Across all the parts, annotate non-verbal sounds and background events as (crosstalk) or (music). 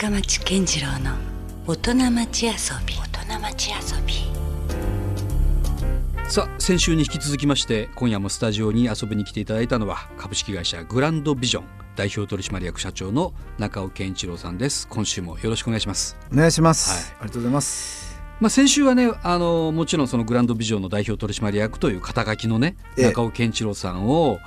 深町健次郎の大人町遊び。大人町遊び。さあ先週に引き続きまして今夜もスタジオに遊びに来ていただいたのは株式会社グランドビジョン代表取締役社長の中尾健一郎さんです。今週もよろしくお願いします。お願いします、ありがとうございます。まあ先週はねあのもちろんそのグランドビジョンの代表取締役という肩書きのねええ。中尾健一郎さんを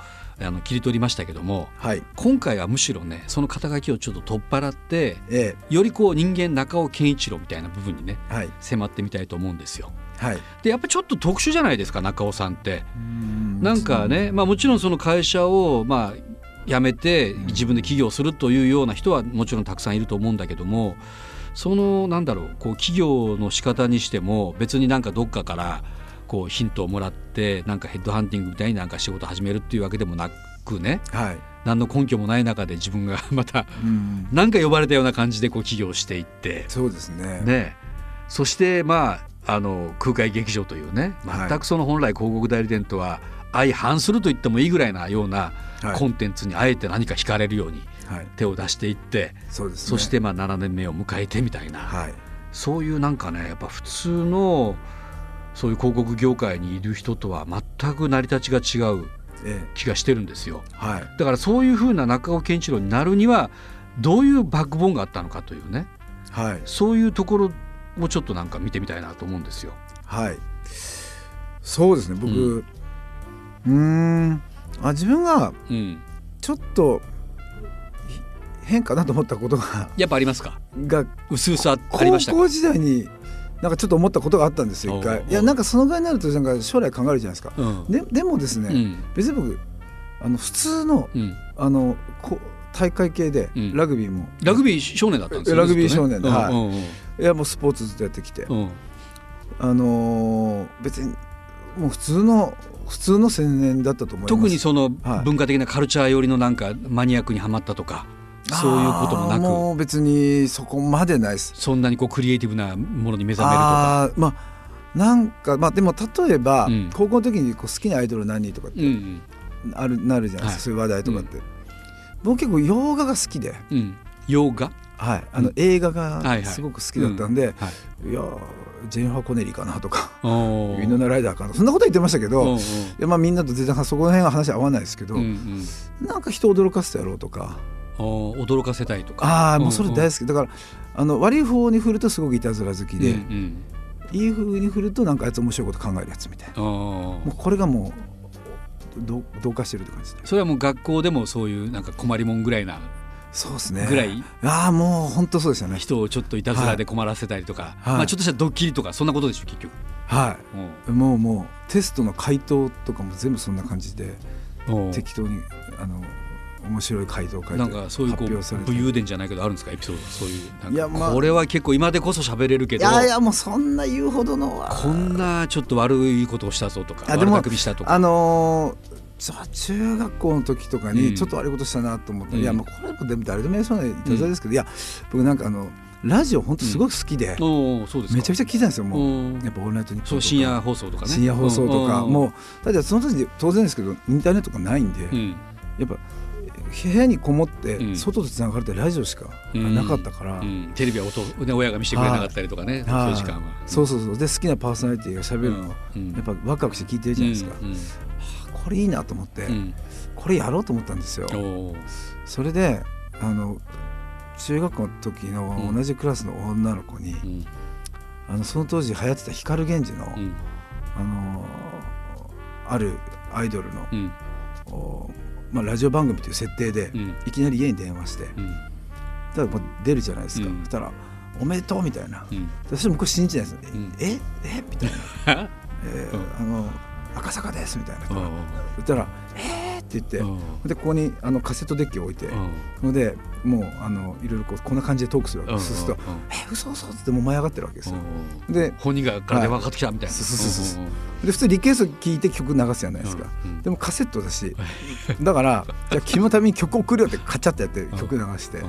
あの切り取りましたけどもはい。今回はむしろねその肩書きをちょっと取っ払ってえよりこう人間中尾健一郎みたいな部分にねえはい。迫ってみたいと思うんですよ。はい。でやっぱちょっと特殊じゃないですか中尾さんって。ななんかね、まあ、もちろんその会社をまあ辞めて自分で起業するというような人はもちろんたくさんいると思うんだけどもそのなんだろうこう起業の仕方にしても別になんかどっかからこうヒントをもらってなんかヘッドハンティングみたいになんか仕事始めるっていうわけでもなくね。はい。何の根拠もない中で自分が (laughs) またうん。なんか呼ばれたような感じでこう起業していって。そうですね。ね。そしてまああの空海劇場というねはい。全くその本来広告代理店とは相反すると言ってもいいぐらいなようなはい。コンテンツにあえて何か惹かれるようにはい。手を出していって、そうですね。そしてまあ7年目を迎えてみたいな、はい。そういうなんかねやっぱ普通のそういう広告業界にいる人とは全く成り立ちが違うええ。気がしてるんですよ。はい。だからそういうふうな中尾健一郎になるにはどういうバックボーンがあったのかというね。はい。そういうところをちょっとなんか見てみたいなと思うんですよ。はい。そうですね。僕うん。あ自分がうん、ちょっとひ変かなと思ったことが。やっぱありますか？がうすうすありましたか？校時代になんかちょっと思ったことがあったんですよ一回。いやなんかそのぐらいになるとなんか将来考えるじゃないですか。うん。ででもですね、うん。別に僕あの普通のうん、あのこ大会系でうん。ラグビーも、ラグビー少年だったんですラグビー少年ではい。いやもうスポーツずっとやってきて、うん。あのー別にもう普通の普通の青年だったと思います。特にそのはい。文化的なカルチャー寄りのなんかマニアックにはまったとかそういうこともなく。もう別にそこまでないです。そんなにこうクリエイティブなものに目覚めるとか。まあなんかまあでも例えば、うん。高校の時にこう好きなアイドル何とかってうんある、なるじゃないですか、はい。そういう話題とかって、僕結構洋画が好きで、うん。うん、洋画、はい、あのうん映画がすごく好きだったんで、はい、いやージェーン・ファ・コネリーかなとか。おウィノナ・ライダーかなそんなこと言ってましたけど、うんうん。いやまあみんなと全然そこら辺は話合わないですけど、うんうん。なんか人を驚かせてやろうとかお驚かせたいとか。ああもうそれ大好好き。だからあの悪い方に振るとすごくいたずら好きで、うんうん。いい風に振るとなんかあいつ面白いこと考えるやつみたいな。もうこれがもうど同化してるって感じでそれはもう学校でもそういうなんか困りもんぐらいなそうですね。ぐらい？ああもう本当そうですよね。人をちょっといたずらで困らせたりとか、はい。まあ、ちょっとしたドッキリとかそんなことでしょ結局。はうん。いもうもうテストの回答とかも全部そんな感じで適当にあの面白い回答を書いてなんかそういうこう武勇伝じゃないけどあるんですか？エピソード。そういういやまあこれは結構今でこそ喋れるけいどやいやもうそんな言うほどのはこんなちょっと悪いことをしたぞとか悪あでも巧みしたとか。あのー中学校の時とかうん。にちょっと悪いことしたなと思ったら、うん。いやもうこれもでも誰でもやりそうないたずらですけど、いや僕なんかあのラジオ本当すごく好きで、おーそうですか。めちゃくちゃ聞いてたんですよもう、うん。やっぱ「オールナイトニッポン」深夜放送とかね。深夜放送とか、んん。もうだってその時で当然ですけどインターネットがないんで、うん。やっぱ部屋にこもってうん。外とつながるってラジオしかなかったから、うん。テレビは音ね親が見せてくれなかったりとかねそうう時間は。そうそうそう。で好きなパーソナリティが喋るのを、うん。やっぱワクワクして聞いてるじゃないですか、うん。うん。これいいなと思って、うん。これやろうと思ったんですよ。それであの中学校の時のうん。同じクラスの女の子に、うん。あのその当時流行ってた光源氏の、うん。あのあるアイドルの、まあ、ラジオ番組という設定で、うん。いきなり家に電話して、うん。ただもう出るじゃないですか、うん。そしたら「おめでとう」みたいな、うん。私もこれ信じないです。よ、ん。え？え？みたいな「(laughs) えーあの赤坂です」みたいな、うんそしたら「えー!」って言って、うん。でここにあのカセットデッキを置いて、うん。のでもうあのいろいろこうこんな感じでトークするわけ。です、そうするとうん「え嘘嘘」ってもう舞い上がってるわけですよ、うん。で本人がから電話かかってきたみたいな。そうそうそうで普通リクエスト聞いて曲流すじゃないですか、でもカセットだし (laughs) だから「じゃあ君のために曲送るよ」ってカチャってやって曲流して、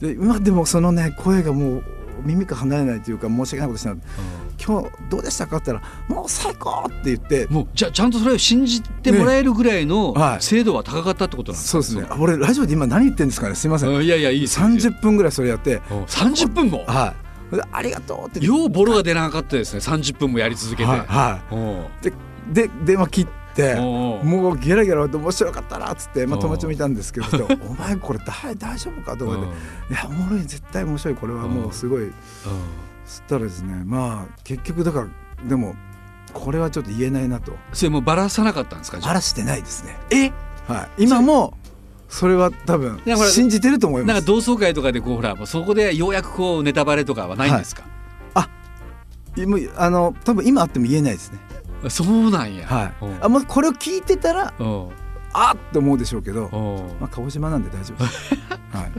で今でもそのね声がもう耳から離れないというか申し訳ないことしたら「今日どうでしたか?」って言ったら「もう最高!」って言って。もうじゃちゃんとそれを信じてもらえるぐらいの精度は高かったってことなんですか、そうですね。俺ラジオで今何言ってんですかね？すみません。いやいやいいです30分ぐらいそれやって。30分も？はい。ありがとうってようボロが出なかったですね。30分もやり続けて。はい、はい、でで電話切ってもうゲラゲラ面白かったなっつって、まあ、友達もいたんですけど「(laughs) お前これ大大丈夫か?」とかで「いやおもろい絶対面白いこれはもうすごい」つったらですねまあ結局だからでもこれはちょっと言えないなと。それもばらさなかったんですかばらしてないですね。え？はい。今もそれは多分信じてると思います。なんか同窓会とかでこうほらそこでようやくこうネタバレとかはないんですか、はい、あ今あの多分今あっても言えないですねそうなんや。はい。あまあこれを聞いてたらあって思うでしょうけど、まあ鹿児島なんで大丈夫です。(laughs) はい。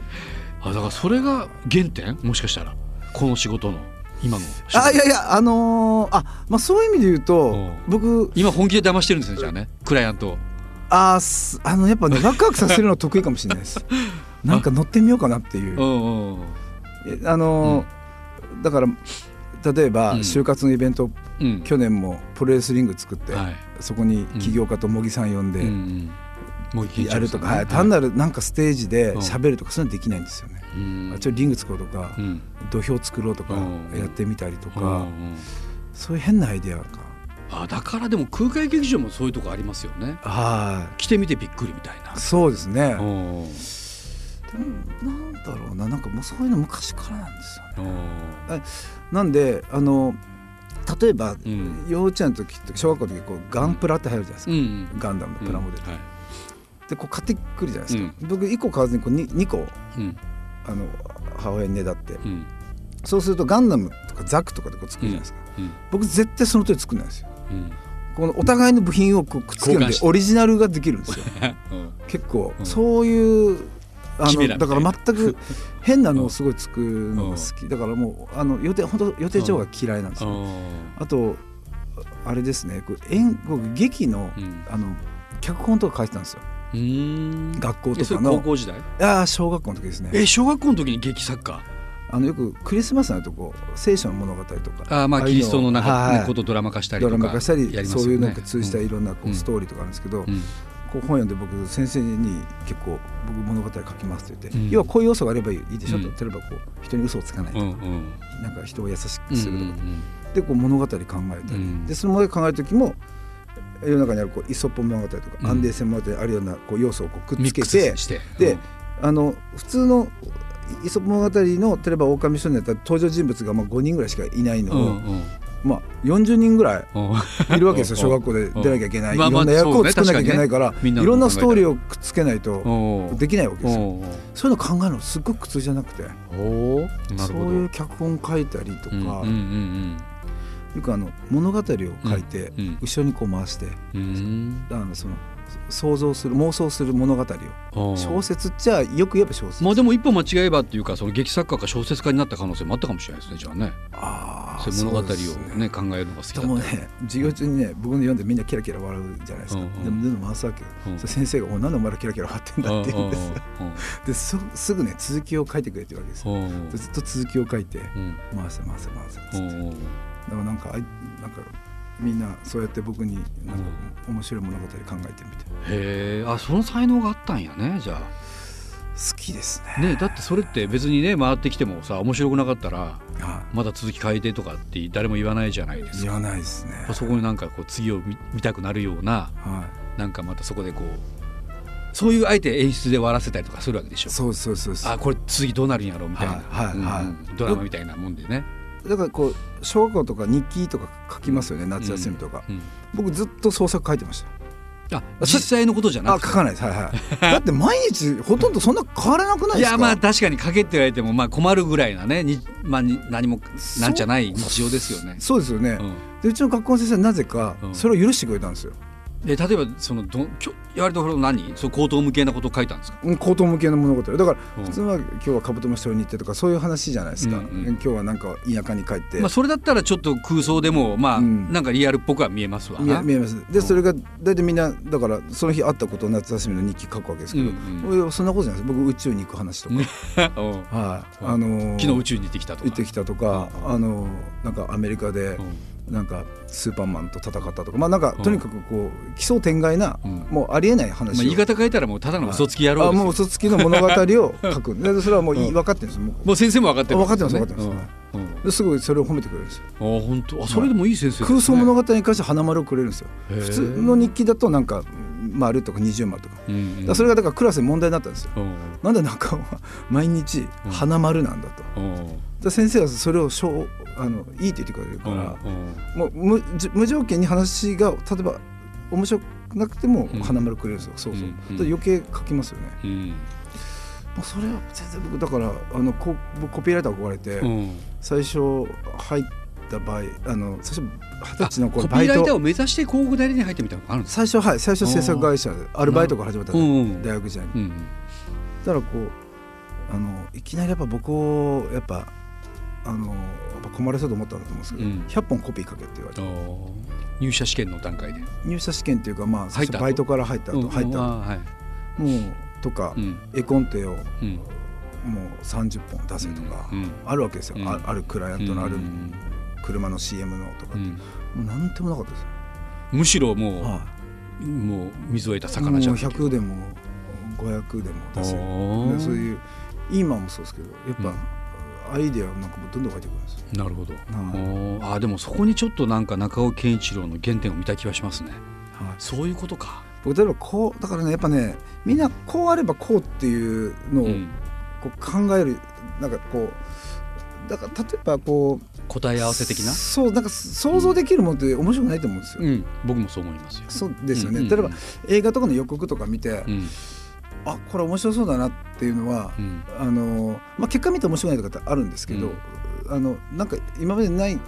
あだからそれが原点？もしかしたら。この仕事の。今のあいやいやあのー、あまあそういう意味で言うと僕今本気で騙してるんですねじゃあね。クライアントああのやっぱね (laughs) ワクワクさせるの得意かもしれないです。なんか乗ってみようかなっていう。あのー、だから例えば就活のイベント去年もプロレスリング作って、そこに起業家と茂木さん呼んで、やるとか、はい、単なるなんかステージで喋るとかそういうのできないんですよね。うん、ちょリング作ろうとか、土俵作ろうとかやってみたりとか、そういう変なアイデアが。あだからでも空海劇場もそういうとこありますよね。はい。来てみてびっくりみたいな。そうですね。でもなんだろうななんかもうそういうの昔からなんですよね。なんであの例えば、うん、幼稚園の時小学校の時こうガンプラって入るじゃないですか、うん、ガンダムのプラモデル、はい、でこう買ってくるじゃないですか、僕1個買わずにこう 2, 2個、あの母親にねだって、そうするとガンダムとかザクとかでこう作るじゃないですか、僕絶対その通り作んないですよ、このお互いの部品をこうくっつけるんでオリジナルができるんですよ、(laughs) 結構、そういうあのだから全く (laughs) 変なのをすごい作るのが好き。だからもうあの予定本当予定調が嫌いなんですよ。あとあれですね演僕劇の,、あの脚本とか書いてたんですよ。学校とかの。高校時代？ああ小学校の時ですね。え小学校の時に劇作家？あのよくクリスマスのとこ聖書の物語とか。あまあキリストの中のことドラマ化したりとか、ドラマ化したり、そういうのが通じたいろんなこうストーリーとかあるんですけど、こう本読んで僕先生に結構僕物語書きますって言って、うん、要はこういう要素があればいいでしょと、うん、例えばこう人に嘘をつかないとか、うんうん、なんか人を優しくするとか、うんうん、でこう物語考えたり、うん、でその物語考える時も世の中にあるこうイソップ物語とか、アンデーセン物語あるようなこう要素をこうくっつけてで、あの普通のイソップ物語の例えば狼少年だったら登場人物がまあ5人ぐらいしかいないのを、うんうんまあ、40人ぐらいいるわけですよ (laughs) 小学校で出なきゃいけない。いろんな役を作らなきゃいけないからいろんなストーリーをくっつけないとできないわけですよ。そういうの考えるのすごく苦痛じゃなくて。そういう脚本書いたりとかよくあの物語を書いて後ろにこう回してあのその想像する妄想する物語を。小説っちゃよく言えば小説まあでも一歩間違えばっていうかその劇作家か小説家になった可能性もあったかもしれないですねじゃあね。あそういう物語をね、ね、考えるのが好きだでもね授業中にね僕の読んでみんなキラキラ笑うじゃないですか、うんうん、でもでも回すわけ、うん、先生が「おなんでお前らキラキラ笑ってんだ」って言う。ん (laughs) ですよ、ですすぐね続きを書いてくれって言うわけですよ。ずっと続きを書いて、回せ回せ回せっつって。だからなんかなんかみんなそうやって僕になんか面白い物語考えてみて、へえあその才能があったんやねじゃあ好きですね。ねだってそれって別にね回ってきてもさ面白くなかったら、はい、まだ続き変えてとかって誰も言わないじゃないですか。言わないですね。そこになんかこう次を見見たくなるような、はい、なんかまたそこでこうそういうあえて演出で終わらせたりとかするわけでしょ。そうそうそうあこれ次どうなるんやろうみたいな、はいはいはい、うん、ドラマみたいなもんでね。だからこう小学校とか日記とか書きますよね夏休みとか、うんうん、僕ずっと創作書いてましたあ実際のことじゃなくて。書かないです。はいはい。(laughs) だって毎日ほとんどそんな変わらなくないですか？いやまあ確かに書けって言われてもまあ困るぐらいなねに、まあ、何もなんじゃない日常ですよね。そうですよね、うん、でうちの学校の先生はなぜかそれを許してくれたんですよ、で例えばそのどきょ割と何？そう口頭無形なことを書いたんですか？口頭無形な物語だから普通は今日はカブトムシ取りに行ってとかそういう話じゃないですか、うんうん、今日はなんか田舎に帰って、まあ、それだったらちょっと空想でもまあ、うん、なんかリアルっぽくは見えますわ見えます。でそれが大体みんなだからその日あったことを夏休みの日記書くわけですけど、うんうん、そんなことじゃないです。僕宇宙に行く話とか。(laughs) はい、あのー、昨日宇宙に行ってきたとか。行ってきたとか。あのー、なんかアメリカで、なんかスーパーマンと戦ったとかまあなんかとにかくこう奇想天外な、もうありえない話を、まあ、言い方変えたらもうただの嘘つき野郎ですもう嘘つきの物語を書く。でそれはもう分かってるんですもう先生も分かってる。分かってます分かってます、ですごいそれを褒めてくれるんですよ。あ本当。あそれでもいい先生、空想物語に関して花丸をくれるんですよ。普通の日記だとなんか丸とか二重丸とか,、だそれがだからクラスで問題になったんですよ、なんで中は毎日花丸なんだと、先生はそれをしょあのいいって言ってくれるから、もう無無条件に話が例えば面白くなくても花丸くれるんですよ、そう。そう、余計書きますよね、まあ、それは全然僕だからあのココピーライター憧れて、最初入った場合あの最初二十歳の頃コピーライターを目指して広告代理店入ってみたのがある最初はい最初制作会社でアルバイトから始まった大学時代に、だからこうあのいきなりやっぱ僕をやっぱあの困らせそうと思ったんだと思うんですけど、うん、100本コピー書けって言われて。入社試験の段階で。入社試験っていうかまあバイトから入った後入った後、はい、もうとか、うん、絵コンテを、うん、もう30本出せとか、あるわけですよ、ああるクライアントのある車の CM のとかって、もう何ともなかったですむしろもう、はい、もう水を得た魚じゃん。100でも500でも出せる。そういう今もそうですけどやっぱ、アイデアなんかもどんどん湧いてくるんですなるほど、はい、あでもそこにちょっとなんか中尾健一郎の原点を見た気がしますね、はい、そういうことか。僕例えばこうだからねやっぱねみんなこうあればこうっていうのをこう考える、うん、なんかこうだから例えばこう答え合わせ的な？そうなんか想像できるものって面白くないと思うんですよ、うん、僕もそう思いますよ。そうですよね、うんうんうん、例えば映画とかの予告とか見て、うん、あこれ面白そうだなっていうのは、うん、あのまあ、結果見て面白くないとかってあるんですけど、あのなんか今までない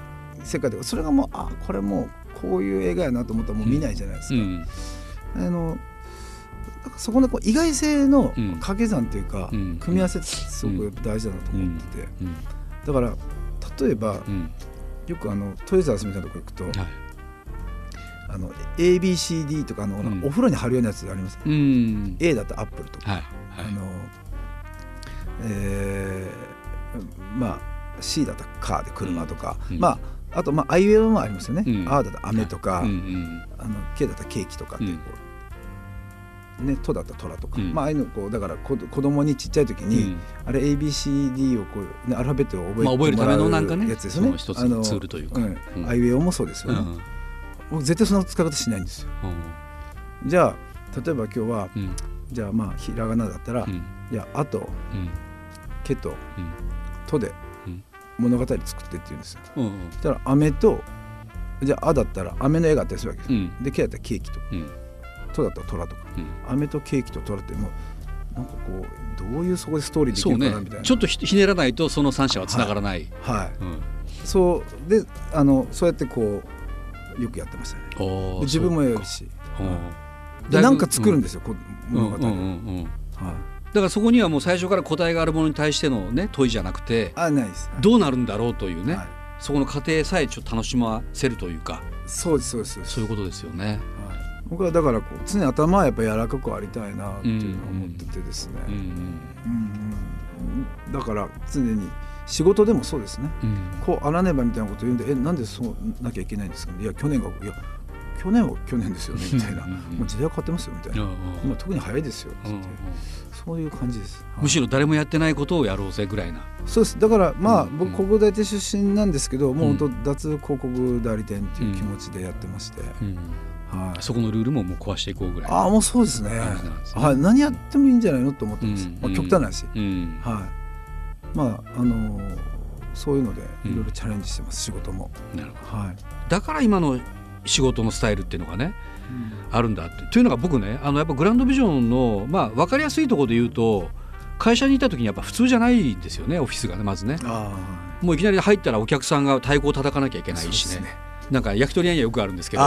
世界でそれがもうあこれもうこういう映画やなと思ったらもう見ないじゃないですか。あのそこのこう意外性の掛け算というか、組み合わせってすごく大事だなと思ってて、だから例えば、よくあのトイザースみたいなとこ行くと、はい、あの ABCD とかの、お風呂に貼るようなやつあります、うん、A だとアップルとか、はい。はい、あのえー、まあ C だとカーで車とか、うん、まああとまあアイウェイもありますよね、うん、だと飴とか、うんうん、あの K だとケーキとかってこう、ね、トだった虎とか、うん、まあああいうのこうだから子子供にちっちゃい時に、うん、あれ ABCD をこう、ね、アルファベットを覚えまあ、覚えるためのなんかねやつですよね。一つのツールというか、うん、アイウェイオもそうですよね。うん、絶対その使い方しないんですよ。じゃあ例えば今日は、じゃあまあひらがなだったら、いやあと、けと、とで物語作ってって言うんですよ。うんうん、そしたら飴とじゃああだったら飴の絵があったりするわけです。でけだったらケーキとか。とだったら虎とか、うん、飴とケーキと虎ってもうなんかこうどういうそこでストーリーできるかなみたいな、ね、ちょっとひねらないとその三者はつながらない、はい、はいうん、そう。であのそうやってこうよくやってましたね。自分もやるし、でなんか作るんですよ、うん、物語、うんうんうんはい。だからそこにはもう最初から答えがあるものに対してのね問いじゃなくてあないです、はい、どうなるんだろうというね、はい、そこの過程さえちょっと楽しませるというか。そうですそうです。そういうことですよね。僕はだからこう常に頭はやっぱ柔らかくありたいなっていうのを思っててですね、だから常に仕事でもそうですね、うん、こうあらねばみたいなこと言うんでえなんでそうなきゃいけないんですか、ね、いや去年がいや去年は去年ですよねみたいな。もう時代は変わってますよみたいな。今特に早いですよって。そういう感じです、むしろ誰もやってないことをやろうぜぐらいな。そうです。だからまあ、僕広告代理店出身なんですけど、もう本当脱広告代理店っていう気持ちでやってまして、はい、そこのルールももう壊していこうぐらいああもうそうですね、ね、はい、何やってもいいんじゃないのと思ってます、うん、まあ、極端な話、うん、はい。まああのー、そういうのでいろいろチャレンジしてます、仕事も。なるほど、はい、だから今の仕事のスタイルっていうのがね、あるんだって。というのが僕ねあのやっぱグランドビジョンの、まあ、分かりやすいところで言うと会社にいた時にやっぱ普通じゃないんですよねオフィスがねまずね。もういきなり入ったらお客さんが太鼓を叩かなきゃいけないしねなんか焼き鳥屋にはよくあるんですけど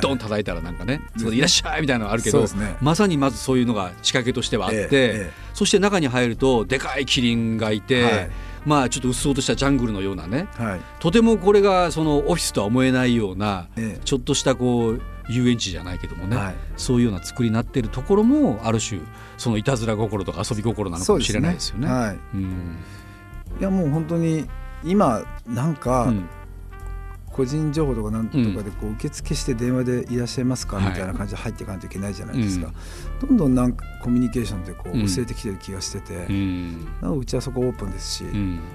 ドン叩いたらなんかねそこで「いらっしゃい」みたいなのあるけど、ね、まさにまずそういうのが仕掛けとしてはあって、ええ、そして中に入るとでかいキリンがいて。はい。まあちょっとうっそうとしたジャングルのようなね、はい、とてもこれがそのオフィスとは思えないような、ええ、ちょっとしたこう遊園地じゃないけどもね、はい、そういうような作りになっているところもある種そのいたずら心とか遊び心なのかもしれないですよね。ね。はい。うん、いやもう本当に今なんか、うん個人情報とかなんとかでこう受付して電話でいらっしゃいますかみたいな感じで入っていかないといけないじゃないですか、どんどんなんかコミュニケーションってこう教えてきてる気がしてて、なおうちはそこオープンですし、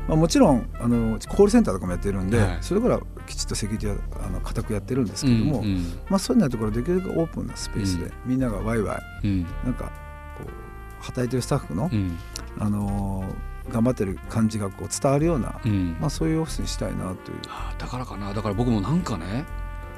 まあ、もちろんあのコールセンターとかもやってるんで、それからきちっとセキュリティはあの固くやってるんですけども、まあ、そういうようなところできるだけオープンなスペースで、みんながワイワイ、なんかこう働いてるスタッフの、あのー頑張ってる感じがこう伝わるような、うん、まあ、そういうオフィスにしたいなという。だからかな。だから僕もなんかね、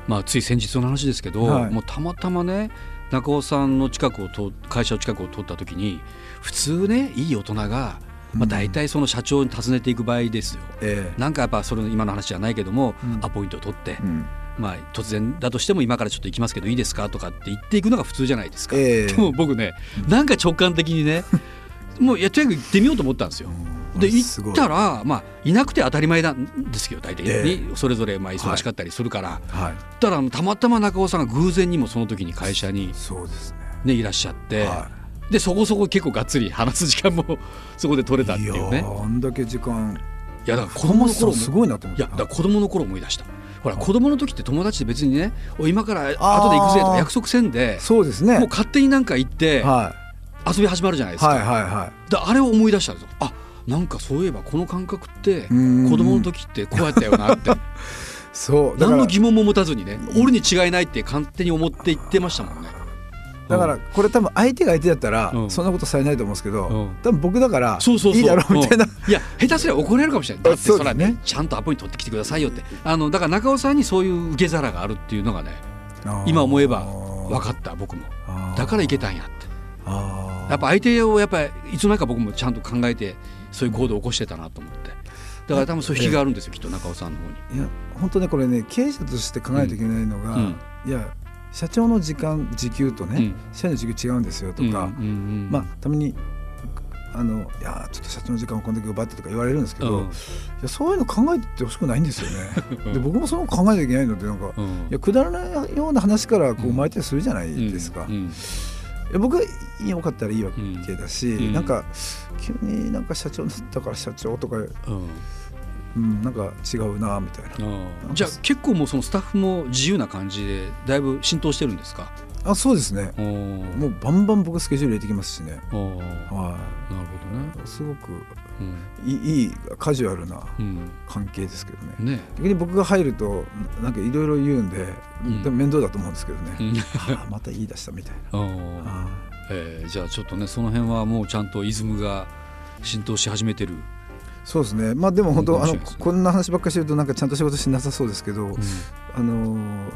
まあ、つい先日の話ですけど、はい、もうたまたまね中尾さんの近くを通会社の近くを通った時に普通ねいい大人がまあ、大体その社長に尋ねていく場合ですよ、えー、なんかやっぱそれ今の話じゃないけども、うん、アポイントを取って、うん、まあ、突然だとしても今からちょっと行きますけどいいですかとかって言っていくのが普通じゃないですか、えー、でも僕ねなんか直感的にね (laughs) もうやとにかく行ってみようと思ったんですよ。で行ったら、まあ、いなくて当たり前なんですけど大体に、えー、それぞれまあ忙しかったりするから、はい、たらたまたま中尾さんが偶然にもその時に会社に、そうですね、いらっしゃって。はい。でそこそこ結構がっつり話す時間も (laughs) そこで取れたっていうね。あんだけ時間。いやだから子供の頃すごいなと思ってい子供の頃思い出した。ほら子供の時って友達で別にね今から後で行くぜとか約束せんでそうですね。もう勝手になんか行って、はい、遊び始まるじゃないですか。はいはいはい、であれを思い出したんですよ。あなんかそういえばこの感覚って子供の時ってこうやったよなって。(laughs) そう何の疑問も持たずにね俺に違いないって勝手に思って言ってましたもんね。だからこれ多分相手が相手だったらそんなことされないと思うんですけど、多分僕だからいいだろうみたいな、いや下手すりゃ怒られるかもしれない。だってそれはねちゃんとアポイント取ってきてくださいよって。あのだから中尾さんにそういう受け皿があるっていうのがね今思えば分かった僕も。だからいけたんやってやっぱ相手をやっぱりいつの間にか僕もちゃんと考えてそういう行動を起こしてたなと思って。だから多分そういう引きがあるんですよ、きっと中尾さんの方に。いや本当ねこれね経営者として考えないといけないのが、うん、いや社長の時間時給とね、うん、社員の時給違うんですよとか、まあたまにあのいやちょっと社長の時間をこんだけ奪ってとか言われるんですけど、うん、いやそういうの考えてほしくないんですよね。で僕もそう考えなきゃいけないのでなんか、うん、いやくだらないような話からこう生まれたりするじゃないですか。僕はよかったらいいわけだし、うん、なんか急になんか社長だったから社長とか、うん、うん、なんか違うなみたいな。じゃあ結構もうそのスタッフも自由な感じでだいぶ浸透してるんですか？あそうですね。もうバンバン僕スケジュール入れてきますしね。はい。なるほどね。すごくいいいいカジュアルな関係ですけどね,、ね。逆に僕が入るとなんかいろいろ言うんで、でも面倒だと思うんですけどね、あまた言い出したみたいな、(laughs) えー、じゃあちょっとねその辺はもうちゃんとイズムが浸透し始めてるそうですね。まあでも本当、ね、あのこんな話ばっかりしてるとなんかちゃんと仕事しなさそうですけど、うん、あの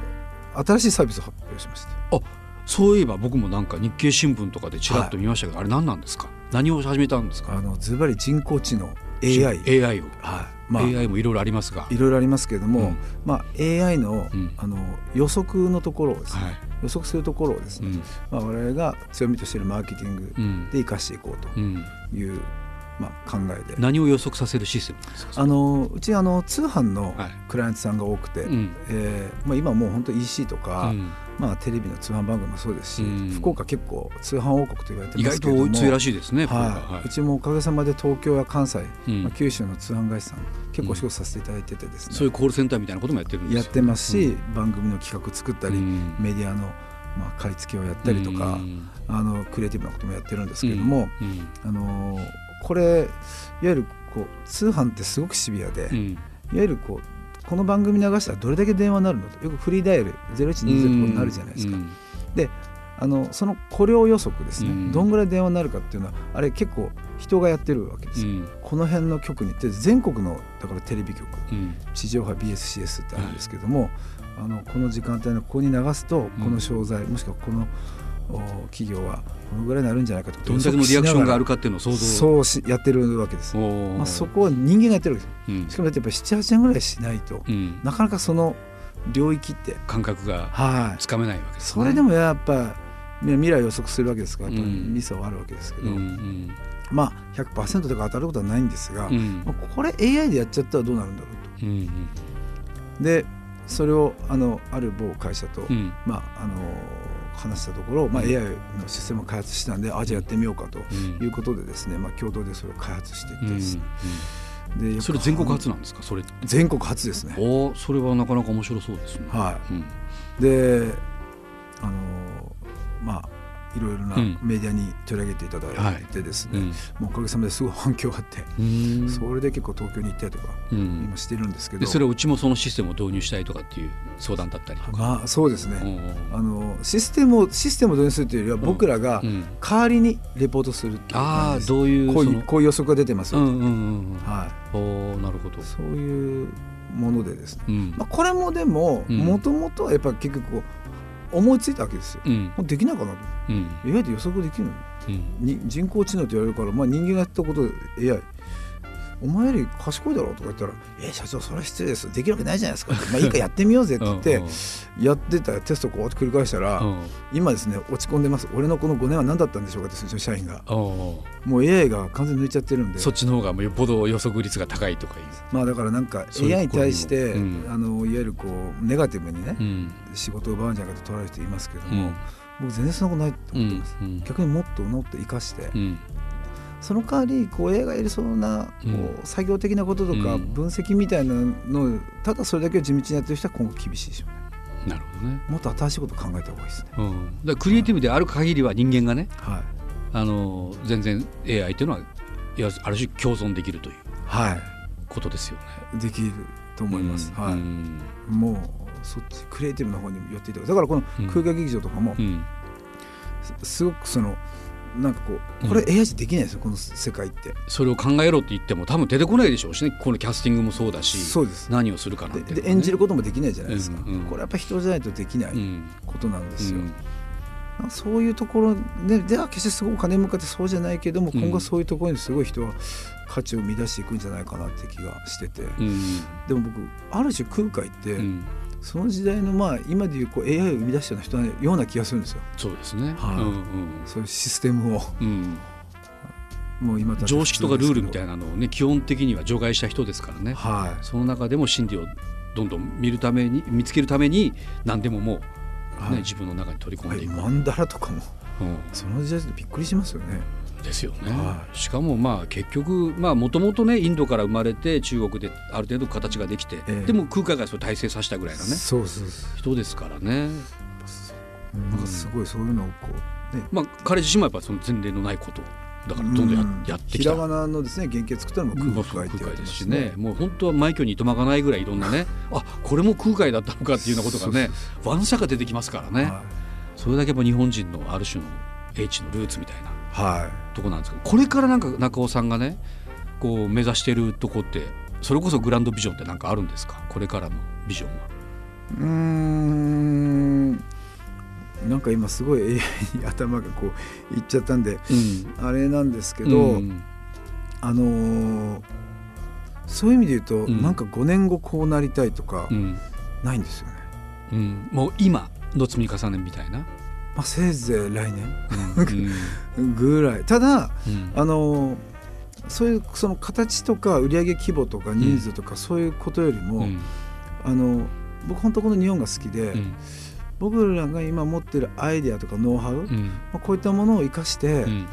新しいサービスを発表しました。あそういえば僕もなんか日経新聞とかでちらっと見ましたけど、はい、あれ何なんですか？何を始めたんですか？あのズバリ人工知能 AI, AI を、はい。まあ、AI もいろいろありますが。いろいろありますけれども、うん、まあ、AI のうん、あの予測のところをですね、はい、予測するところをですね、うん、まあ、我々が強みとしているマーケティングで生かしていこうという、まあ、考えで何を予測させるシステムですか？あのうちあの通販のクライアントさんが多くて、はい、えー、まあ、今もう本当 EC とか、うん、まあ、テレビの通販番組もそうですし、うん、福岡結構通販王国と言われてますけども意外と強いらしいですね、はい、うちもおかげさまで東京や関西、うん、まあ、九州の通販会社さん結構お仕事させていただいててですね、そういうコールセンターみたいなこともやってるんですやってますし、番組の企画作ったり、メディアのまあ、買い付けをやったりとか、あのクリエイティブなこともやってるんですけれども、あのこれいわゆるこう通販ってすごくシビアで、うん、いわゆるこうこの番組流したらどれだけ電話になるのとよくフリーダイヤル0120とかになるじゃないですか。であのその雇用予測ですね、うん、どんぐらい電話になるかっていうのはあれ結構人がやってるわけですよ、うん、この辺の局にって全国のだからテレビ局、うん、地上波 BSCS ってあるんですけども、あのこの時間帯のここに流すとこの商材、もしくはこの企業はこのぐらいになるんじゃないかとどんだけのリアクションがあるかっていうのを想像。そうしやってるわけです、まあ、そこは人間がやってるわけです、うん、しかもやっぱり78年ぐらいしないと、うん、なかなかその領域って感覚がはい。つかめないわけですそれでもやっぱ未来予測するわけですからやっぱりミスはあるわけですけど、うんうん。まあ100%とか当たることはないんですが、うん。まあこれ AI でやっちゃったらどうなるんだろうと。うんうん。でそれをあのある某会社と、うん。まああの話したところ、まあ、うん。AI のシステムを開発したんであじゃあやってみようかとうん。いうことでですね、まあ、共同でそれを開発していってうん。ですね、でそれ全国初なんですか？それ。全国初ですね。おーそれはなかなか面白そうですね。はうん。い、であのまあいろいろなうん。メディアに取り上げていただいてですね、うん。もうおかげさまですごい反響があって、うん。それで結構東京に行ったりとかうん。今してるんですけど、でそれをうちもそのシステムを導入したいとかっていう相談だったりとか。まあそうですね、うんあのシステムをシステムを導入するというよりは僕らがうん。代わりにレポートするっていうああ感じです。どういうこういうこういう予測が出てますよ、うんうんうんうん。はおーなるほど。い、そういうものでですね、うん。まあ、これもでもうん。もともとはやっぱり結局こう思いついたわけですよ。うん。できないかなと。うん。意外と予測できるの。うん。に人工知能って言われるから、まあ、人間がやったことで AI お前より賢いだろうとか言ったら「え社長それは失礼です。できるわけないじゃないですか」まあいいかやってみようぜ」って言ってうんやってたテストをこう繰り返したら、うん。今ですね落ち込んでます。俺のこの5年は何だったんでしょうかってうちの社員が。うんもう AI が完全に抜いちゃってるんで。そっちの方がもうよっぽど予測率が高いとかいう。まあだからなんか AI に対して、うん。あのいわゆるこうネガティブにね、うん。仕事を奪うんじゃないかと取られる人いますけども、うん。僕全然そんなことないと思ってます、うん。逆にもっともっと生かして、うんその代わりこう AI がやりそうなこう、うん作業的なこととかうん。分析みたいなのをただそれだけを地道にやってる人は今後厳しいでしょうね。なるほどね。もっと新しいことを考えた方がいいですね。うん。だクリエイティブである限りは人間がねはい。あの全然 AI っていうのはいやある種共存できるというはことですよね。いできると思います、うん。はい、うん。もうそっちクリエイティブの方に寄っていただからこのうん。空間劇場とかもうん。すすごくそのなんかこうん。うこれ AI じゃできないですよこの世界って。それを考えろって言っても多分出てこないでしょうしね。このキャスティングもそうだしそうです。何をするかなんて。ねでで演じることもできないじゃないですか、うんうん。これやっぱ人じゃないとできないうん。ことなんですよ、うん。なんかそういうところででは決してすごく金に向かってそうじゃないけども、うん。今後はそういうところにすごい人は価値を生み出していくんじゃないかなって気がしてて、うん。でも僕ある種空海って、うん。その時代のまあ今でいうこう AI を生み出したような人のような気がするんですよ。そうですね。はい。うん。そういうシステムを。うん。うんもう今常識とかルールみたいいなのをね基本的には除外した人ですからね。はその中でも真理をどんどん見るために見つけるために何でももう、ねはい。自分の中に取り込んはい、でいく、マンダラとかもうん。その時代ってびっくりしますよね。ですよね、はしかもまあ結局まあもともとねインドから生まれて中国である程度形ができて、ええ。でも空海がそれ大成させたぐらいのねそうそうそう。人ですからね。なんかすごいそういうのをこうね。まあ彼自身もやっぱその前例のないことだからどんどんや,、うん。やってきた。ひらがなのですね原型作ったのも空海って言われてますですしねもう本当は枚挙にいとまがないぐらいいろんなねあこれも空海だったのかっていうようなことがねワンシャが出てきますからね、はそれだけやっぱ日本人のある種の英知のルーツみたいない。はとこなんですけどこれからなんか中尾さんがねこう目指してるとこってそれこそグランドビジョンってなんかあるんですか？これからのビジョンは。いうーんなんか今すごい AI に頭がこういっちゃったんでうん。あれなんですけど、うん。あのーそういう意味で言うと、ん。なんか5年後こうなりたいとかうん。ないんですよね。うん。もう今の積み重ねみたいな？まあ、せいぜい来うん。年 (laughs) ぐらい。ただうん。あのーそういうその形とか売上規模とか人数とかそういうことよりも、うん。あの僕本当この日本が好きで、うん僕らが今持ってるアイデアとかノウハウ、まうん。あ、こういったものを生かして、うん。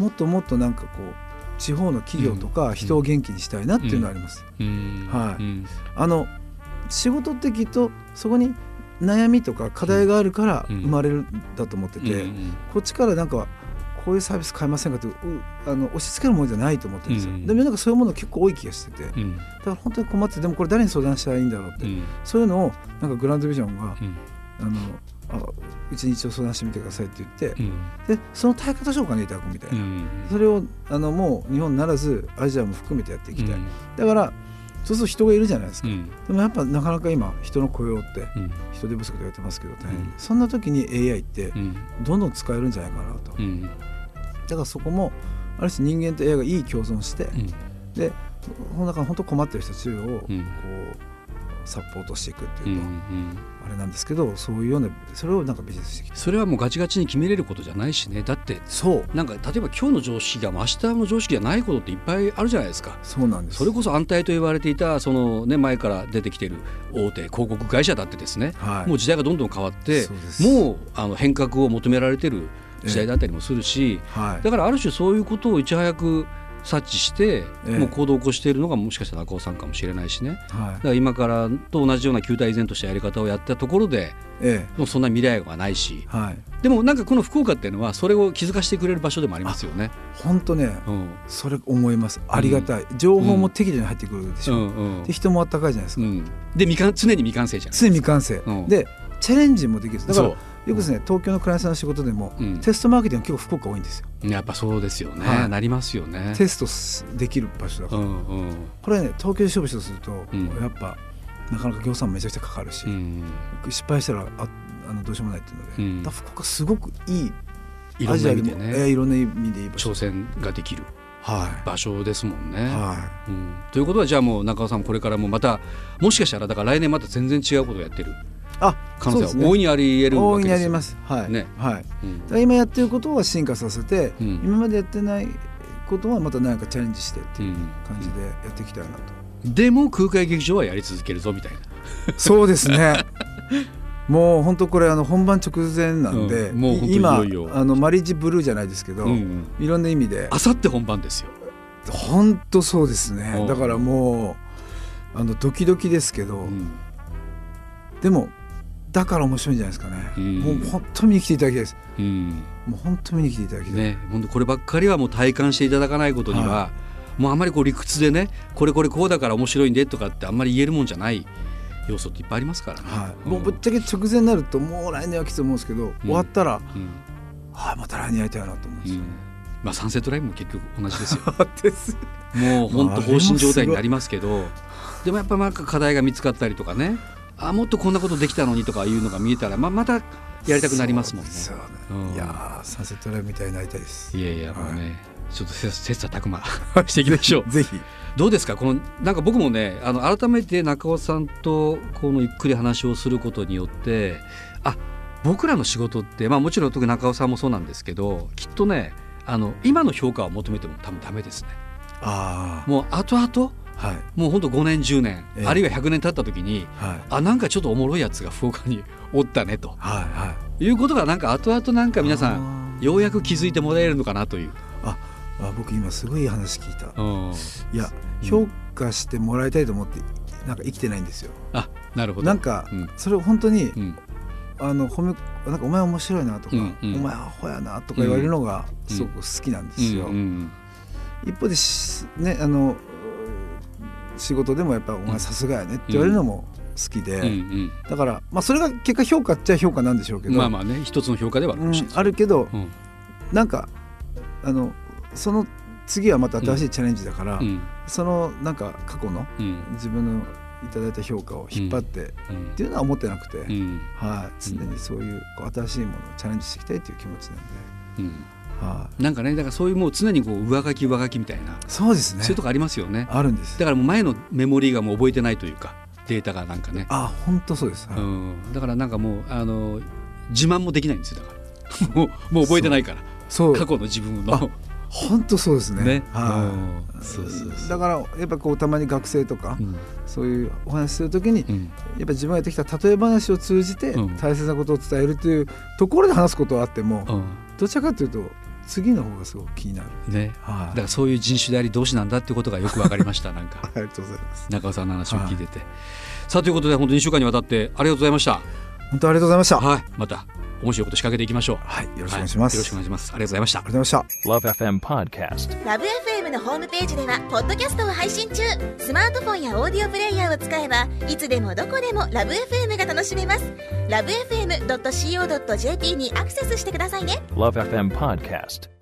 もっともっとなんかこう地方の企業とか人を元気にしたいなっていうのはあります。うん。はい。うん。あの仕事ってきっとそこに悩みとか課題があるからうん。生まれるんだと思ってて、うんこっちからなんかこういうサービス買えませんかってうあの押し付けるものじゃないと思ってるんですよ。うんでもなんかそういうもの結構多い気がしててだかうんら本当に困ってでもこれ誰に相談したらいいんだろうって、うん。そういうのをなんかグランドビジョンがうんあのあ一応相談してみてくださいって言って、うん。でその対方書をお金いただくみたいな、うん。それをあのもう日本ならずアジアも含めてやっていきたい、うん。だからそうすると人がいるじゃないですか、うん。でもやっぱなかなか今人の雇用ってうん。人手不足で言われてますけど大変、うん。そそんな時に AI ってうん。どんどん使えるんじゃないかなと、うん。だからそこもある種人間と AI がいい共存して、うん。でこの中本当困ってる人たちをこう、うんサポートしていくっていうと、あれなんですけどそういうようなそれをなんかビジネスしてきて。それはもうガチガチに決めれることじゃないしね。だってそう。なんか例えば今日の常識が明日の常識じゃないことっていっぱいあるじゃないですか。そうなんです。それこそ安泰と言われていたその、ね、前から出てきている大手広告会社だってですね、はい、もう時代がどんどん変わってもうあの変革を求められてる時代だったりもするし、えはい、だからある種そういうことをいち早く察知して、もう行動を起こしているのがもしかしたら中尾さんかもしれないしね、はい、だから今からと同じような球体依然としたやり方をやったところで、ええ、もうそんな未来はないし、はい、でもなんかこの福岡っていうのはそれを気づかせてくれる場所でもありますよね。本当ね、うん、それ思います。ありがたい、うん、情報も適度に入ってくるでしょ、うん。うん、で人もあったかいじゃないですか。で未完常に未完成じゃん常に未完成、でチャレンジもできるだからよくですね東京のクライアントさんの仕事でも、うん、テストマーケティング結構福岡多いんですよ。やっぱそうですよね、はい、なりますよね。テストできる場所だから、うんうん、これね東京で勝負しようとすると、うん、やっぱなかなか業産めちゃくちゃかかるし、うん、失敗したらああのどうしようもないっていうので、うん、福岡すごくいいいろんな意味でね、えー、いろんな意味でいい挑戦ができる場所ですもんね。はい、うん、ということはじゃあもう中尾さんこれからもまたもしかしたらだから来年また全然違うことをやってるあ可能性は大いにあり得るわけですよ。大いにあります。はい、ね。はい。うん、今やってることは進化させて、うん、今までやってないことはまた何かチャレンジしてっていう感じでやっていきたいなと、うん、でも空海劇場はやり続けるぞみたいな。そうですね。(laughs) もう本当これあの本番直前なんで、うん、もう今あのマリッジブルーじゃないですけど、うんうん、いろんな意味で。あさって本番ですよ。本当そうですね。だからもうあのドキドキですけど、うん、でもだから面白いんじゃないですかね、うん、もう本当に見に来ていただきたいです、うん、もう本当に見に来ていただきたい、ね、本当こればっかりはもう体感していただかないことには、はい、もうあまりこう理屈でねこれこれこうだから面白いんでとかってあんまり言えるもんじゃない要素っていっぱいありますからね、はい、もうぶっちゃけ直前になるともう来年はきついと思うんですけど、終わったら、うん。はい、また来年やりたいなと思うんですよ。ね、まあ、サンセットライブも結局同じですよ。(laughs) です。もう本当放心状態になりますけどでもやっぱなんか課題が見つかったりとかねあもっとこんなことできたのにとかいうのが見えたらままたやりたくなりますもんね。ねいやサンセットライブみたいになりたいです。いやいや、もうねちょっと切磋琢磨 (laughs) していきましょう。(laughs) ぜひどうですか？このなんか僕もねあの改めて中尾さんとこのゆっくり話をすることによってあ僕らの仕事って、まあ、もちろん特に中尾さんもそうなんですけどきっとねあの今の評価を求めても多分ダメですね。あもう後々はい、もう本当5年10年、えー、あるいは100年経った時に、はい、あなんかちょっとおもろいやつが福岡におったねと、はいはい、いうことがなんか後々なんか皆さんようやく気づいてもらえるのかなという。ああ僕今すごい話聞いた。いや評価してもらいたいと思ってなんか生きてないんですよ。あなるほど。なんか、うん、それを本当に、うん、あの褒めなんかお前面白いなとか、うんうん、お前アホやなとか言われるのがすごく好きなんですよ。一方でねあの仕事でもやっぱ「お前さすがやね」って言われるのも好きで、うん。うん、だから、まあ、それが結果評価っちゃ評価なんでしょうけどまあまあね一つの評価ではあるうん、あるけど、うん、なんかあのその次はまた新しいチャレンジだから、うん、そのなんか過去の自分のいただいた評価を引っ張って、っていうのは思ってなくて、はい、常にそういう新しいものをチャレンジしていきたいという気持ちなんで。はあ、なんかねだからそういうもう常にこう上書き上書きみたいなそうですね。そういうとこありますよね。あるんです。だからもう前のメモリーがもう覚えてないというかデータがなんかね。あ本当そうです、はい、うん、だからなんかもうあの自慢もできないんですよだから。(laughs) もうもう覚えてないから。そう。過去の自分の。本当そうですね。ね。はい、そうそうだからやっぱこうたまに学生とか、うん、そういうお話するときに、うん、やっぱ自分がやってきた例え話を通じて大切なことを伝えるというところで話すことはあっても、うん、どちらかというと次の方がすごく気になる。ね、はい、だからそういう人種であり同士なんだっていうことがよくわかりましたなんか。(laughs) ありがとうございます。中尾さんの話を聞いてて。はい、さあということで本当に2週間にわたってありがとうございました。本当ありがとうございました。はい、また面白いこと仕掛けていきましょう。はい、よろしくお願いします。はい、よろしくお願いします。ありがとうございました。ありがとうございました。Love FM Podcast。Love FM のホームページではポッドキャストを配信中。スマートフォンやオーディオプレイヤーを使えばいつでもどこでも Love FM が楽しめます。LoveFM.co.jp にアクセスしてくださいね。Love FM Podcast。